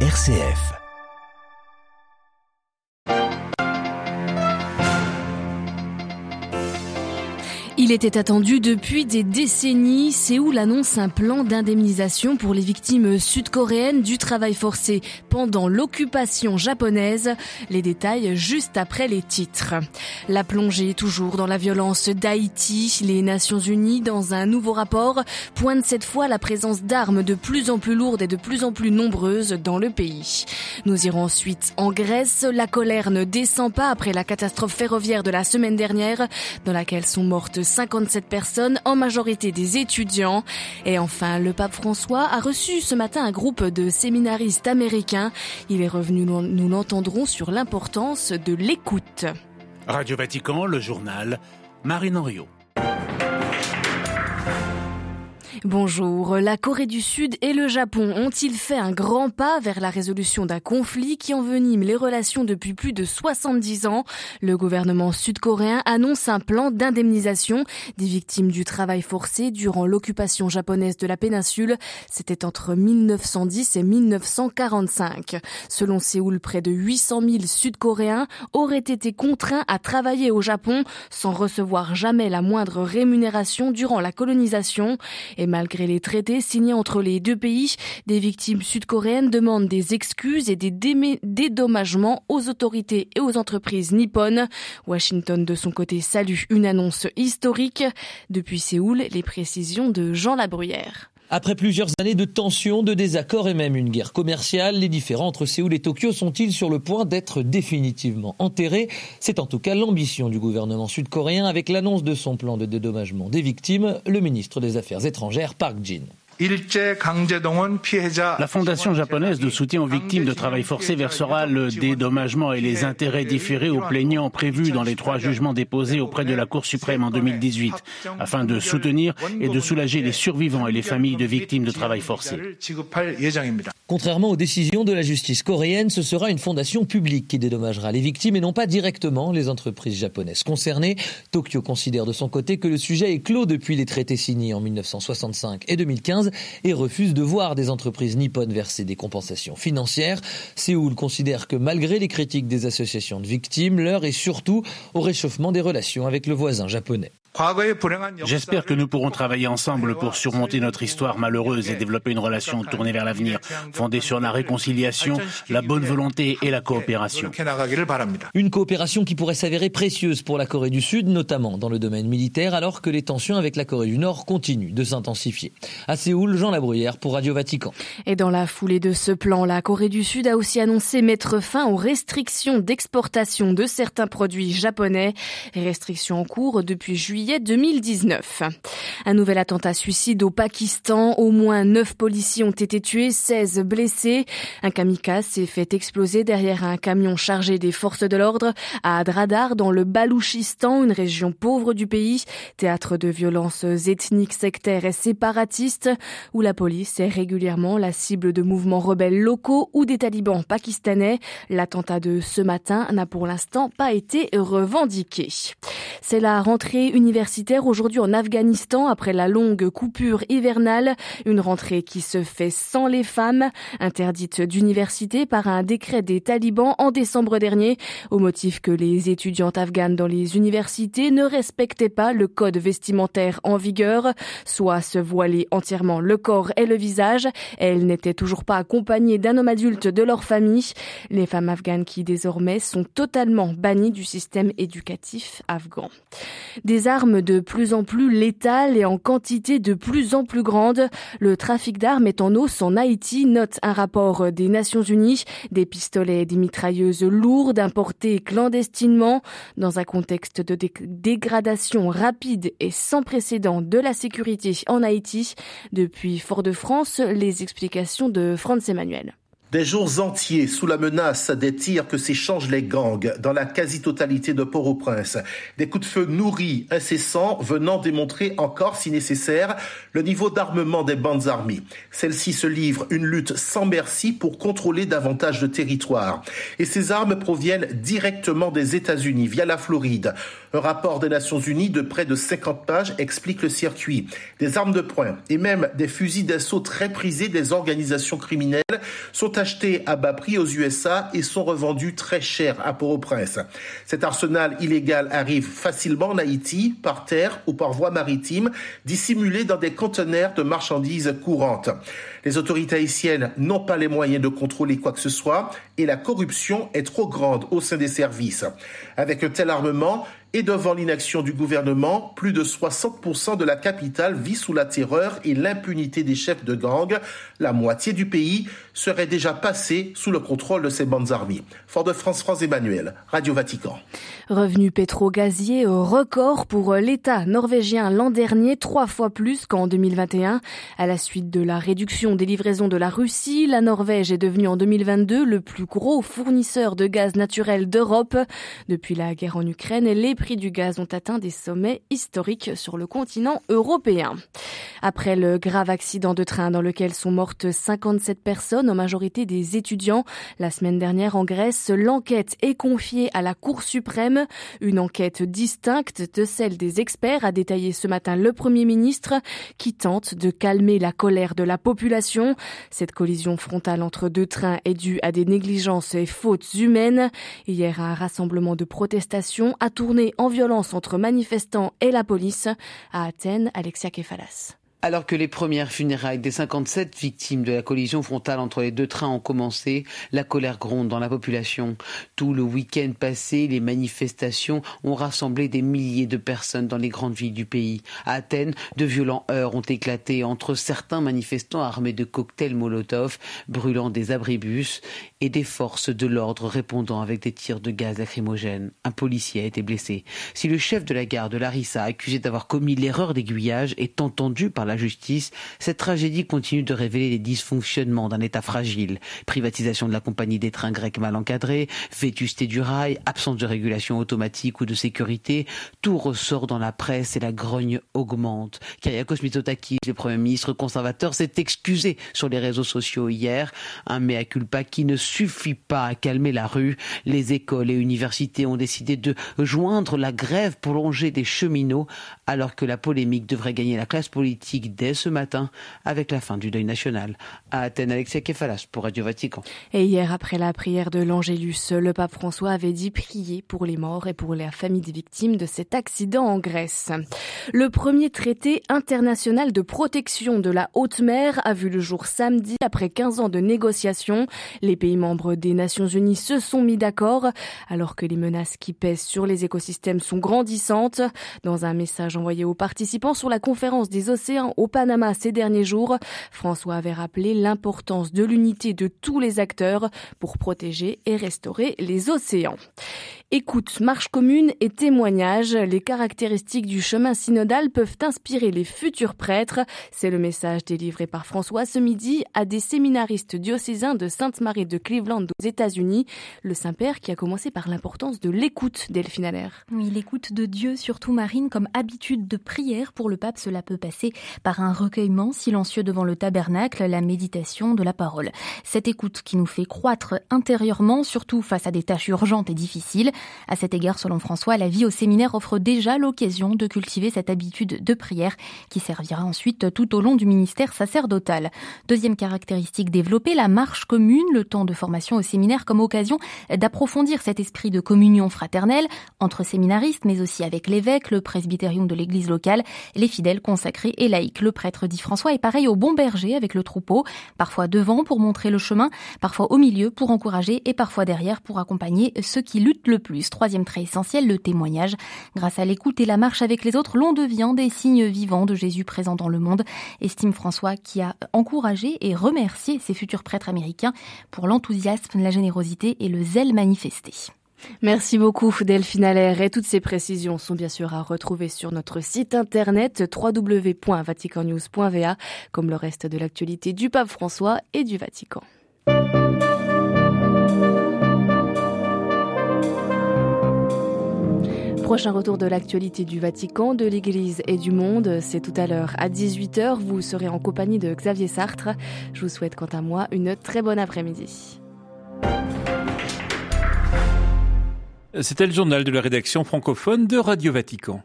RCF. Il était attendu depuis des décennies. Séoul annonce un plan d'indemnisation pour les victimes sud-coréennes du travail forcé pendant l'occupation japonaise? Les détails juste après les titres. La plongée toujours dans la violence d'Haïti. Les Nations Unies, dans un nouveau rapport, pointent cette fois la présence d'armes de plus en plus lourdes et de plus en plus nombreuses dans le pays. Nous irons ensuite en Grèce. La colère ne descend pas après la catastrophe ferroviaire de la semaine dernière, dans laquelle sont mortes 57 personnes, en majorité des étudiants. Et enfin, le pape François a reçu ce matin un groupe de séminaristes américains. Il est revenu, nous l'entendrons, sur l'importance de l'écoute. Radio Vatican, le journal, Marine Henriot. Bonjour. La Corée du Sud et le Japon ont-ils fait un grand pas vers la résolution d'un conflit qui envenime les relations depuis plus de 70 ans? Le gouvernement sud-coréen annonce un plan d'indemnisation des victimes du travail forcé durant l'occupation japonaise de la péninsule. C'était entre 1910 et 1945. Selon Séoul, près de 800 000 Sud-Coréens auraient été contraints à travailler au Japon sans recevoir jamais la moindre rémunération durant la colonisation. Malgré les traités signés entre les deux pays, des victimes sud-coréennes demandent des excuses et des dédommagements aux autorités et aux entreprises nippones. Washington, de son côté, salue une annonce historique. Depuis Séoul, les précisions de Jean Labruyère. Après plusieurs années de tensions, de désaccords et même une guerre commerciale, les différends entre Séoul et Tokyo sont-ils sur le point d'être définitivement enterrés? C'est en tout cas l'ambition du gouvernement sud-coréen avec l'annonce de son plan de dédommagement des victimes, le ministre des Affaires étrangères Park Jin. La Fondation japonaise de soutien aux victimes de travail forcé versera le dédommagement et les intérêts différés aux plaignants prévus dans les trois jugements déposés auprès de la Cour suprême en 2018, afin de soutenir et de soulager les survivants et les familles de victimes de travail forcé. Contrairement aux décisions de la justice coréenne, ce sera une fondation publique qui dédommagera les victimes et non pas directement les entreprises japonaises concernées. Tokyo considère de son côté que le sujet est clos depuis les traités signés en 1965 et 2015 et refuse de voir des entreprises nippones verser des compensations financières. Séoul considère que malgré les critiques des associations de victimes, l'heure est surtout au réchauffement des relations avec le voisin japonais. J'espère que nous pourrons travailler ensemble pour surmonter notre histoire malheureuse et développer une relation tournée vers l'avenir, fondée sur la réconciliation, la bonne volonté et la coopération. Une coopération qui pourrait s'avérer précieuse pour la Corée du Sud, notamment dans le domaine militaire, alors que les tensions avec la Corée du Nord continuent de s'intensifier. À Séoul, Jean Labruyère pour Radio Vatican. Et dans la foulée de ce plan, la Corée du Sud a aussi annoncé mettre fin aux restrictions d'exportation de certains produits japonais, restrictions en cours depuis juillet 2019. Un nouvel attentat suicide au Pakistan. Au moins 9 policiers ont été tués, 16 blessés. Un kamikaze s'est fait exploser derrière un camion chargé des forces de l'ordre à Adradar dans le Balouchistan, une région pauvre du pays, théâtre de violences ethniques, sectaires et séparatistes, où la police est régulièrement la cible de mouvements rebelles locaux ou des talibans pakistanais. L'attentat de ce matin n'a pour l'instant pas été revendiqué. C'est la rentrée universitaire universitaire aujourd'hui en Afghanistan après la longue coupure hivernale, une rentrée qui se fait sans les femmes, interdite d'université par un décret des talibans en décembre dernier, au motif que les étudiantes afghanes dans les universités ne respectaient pas le code vestimentaire en vigueur, soit se voiler entièrement le corps et le visage. Elles n'étaient toujours pas accompagnées d'un homme adulte de leur famille. Les femmes afghanes qui désormais sont totalement bannies du système éducatif afghan. Des armes de plus en plus létales et en quantité de plus en plus grande. Le trafic d'armes est en hausse en Haïti, note un rapport des Nations Unies. Des pistolets et des mitrailleuses lourdes importées clandestinement dans un contexte de dégradation rapide et sans précédent de la sécurité en Haïti. Depuis Fort-de-France, les explications de Franz Emmanuel. Des jours entiers sous la menace des tirs que s'échangent les gangs dans la quasi-totalité de Port-au-Prince. Des coups de feu nourris, incessants, venant démontrer encore, si nécessaire, le niveau d'armement des bandes armées. Celles-ci se livrent une lutte sans merci pour contrôler davantage de territoire. Et ces armes proviennent directement des États-Unis via la Floride. Un rapport des Nations Unies de près de 50 pages explique le circuit. Des armes de poing et même des fusils d'assaut très prisés des organisations criminelles sont achetés à bas prix aux USA et sont revendus très cher à Port-au-Prince. Cet arsenal illégal arrive facilement en Haïti, par terre ou par voie maritime, dissimulé dans des conteneurs de marchandises courantes. Les autorités haïtiennes n'ont pas les moyens de contrôler quoi que ce soit et la corruption est trop grande au sein des services. Avec un tel armement, et devant l'inaction du gouvernement, plus de 60% de la capitale vit sous la terreur et l'impunité des chefs de gang. La moitié du pays serait déjà passée sous le contrôle de ces bandes armées. Fort-de-France, France Emmanuel, Radio Vatican. Revenu pétro-gazier record pour l'État norvégien l'an dernier, trois fois plus qu'en 2021. À la suite de la réduction des livraisons de la Russie, la Norvège est devenue en 2022 le plus gros fournisseur de gaz naturel d'Europe. Depuis la guerre en Ukraine, les prix du gaz ont atteint des sommets historiques sur le continent européen. Après le grave accident de train dans lequel sont mortes 57 personnes, en majorité des étudiants, la semaine dernière en Grèce, l'enquête est confiée à la Cour suprême. Une enquête distincte de celle des experts a détaillé ce matin le Premier ministre qui tente de calmer la colère de la population. Cette collision frontale entre deux trains est due à des négligences et fautes humaines. Hier, un rassemblement de protestation a tourné en violence entre manifestants et la police. À Athènes, Alexia Kefalas. Alors que les premières funérailles des 57 victimes de la collision frontale entre les deux trains ont commencé, la colère gronde dans la population. Tout le week-end passé, les manifestations ont rassemblé des milliers de personnes dans les grandes villes du pays. À Athènes, de violents heurts ont éclaté entre certains manifestants armés de cocktails Molotov, brûlant des abribus, et des forces de l'ordre répondant avec des tirs de gaz lacrymogène. Un policier a été blessé. Si le chef de la gare de Larissa, accusé d'avoir commis l'erreur d'aiguillage, est entendu par la justice, cette tragédie continue de révéler les dysfonctionnements d'un État fragile. Privatisation de la compagnie des trains grecs mal encadrée, vétusté du rail, absence de régulation automatique ou de sécurité, tout ressort dans la presse et la grogne augmente. Kyriakos Mitsotakis, le Premier ministre conservateur, s'est excusé sur les réseaux sociaux hier, un mea culpa qui ne suffit pas à calmer la rue. Les écoles et universités ont décidé de joindre la grève prolongée des cheminots alors que la polémique devrait gagner la classe politique dès ce matin avec la fin du deuil national. À Athènes, Alexia Kefalas pour Radio Vatican. Et hier, après la prière de l'Angélus, le pape François avait dit prier pour les morts et pour la famille des victimes de cet accident en Grèce. Le premier traité international de protection de la haute mer a vu le jour samedi après 15 ans de négociations. Les pays membres des Nations Unies se sont mis d'accord alors que les menaces qui pèsent sur les écosystèmes sont grandissantes. Dans un message envoyé aux participants sur la conférence des océans au Panama ces derniers jours, François avait rappelé l'importance de l'unité de tous les acteurs pour protéger et restaurer les océans. Écoute, marche commune et témoignage, les caractéristiques du chemin synodal peuvent inspirer les futurs prêtres. C'est le message délivré par François ce midi à des séminaristes diocésains de Sainte-Marie de Cleveland aux États-Unis. Le Saint-Père qui a commencé par l'importance de l'écoute, Delphine. Oui, l'écoute de Dieu, surtout Marine, comme habitude de prière pour le pape, cela peut passer par un recueillement silencieux devant le tabernacle, la méditation de la parole. Cette écoute qui nous fait croître intérieurement, surtout face à des tâches urgentes et difficiles. À cet égard, selon François, la vie au séminaire offre déjà l'occasion de cultiver cette habitude de prière qui servira ensuite tout au long du ministère sacerdotal. Deuxième caractéristique développée, la marche commune, le temps de formation au séminaire comme occasion d'approfondir cet esprit de communion fraternelle entre séminaristes, mais aussi avec l'évêque, le presbytérium de l'église locale, les fidèles consacrés et laïcs. Le prêtre dit François est pareil au bon berger avec le troupeau, parfois devant pour montrer le chemin, parfois au milieu pour encourager et parfois derrière pour accompagner ceux qui luttent le plus. Troisième trait essentiel, le témoignage. Grâce à l'écoute et la marche avec les autres, l'on devient des signes vivants de Jésus présent dans le monde, estime François qui a encouragé et remercié ses futurs prêtres américains pour l'enthousiasme, la générosité et le zèle manifesté. Merci beaucoup Delphine Allaire et toutes ces précisions sont bien sûr à retrouver sur notre site internet www.vaticannews.va comme le reste de l'actualité du pape François et du Vatican. Prochain retour de l'actualité du Vatican, de l'Église et du monde, c'est tout à l'heure à 18h. Vous serez en compagnie de Xavier Sartre. Je vous souhaite quant à moi une très bonne après-midi. C'était le journal de la rédaction francophone de Radio Vatican.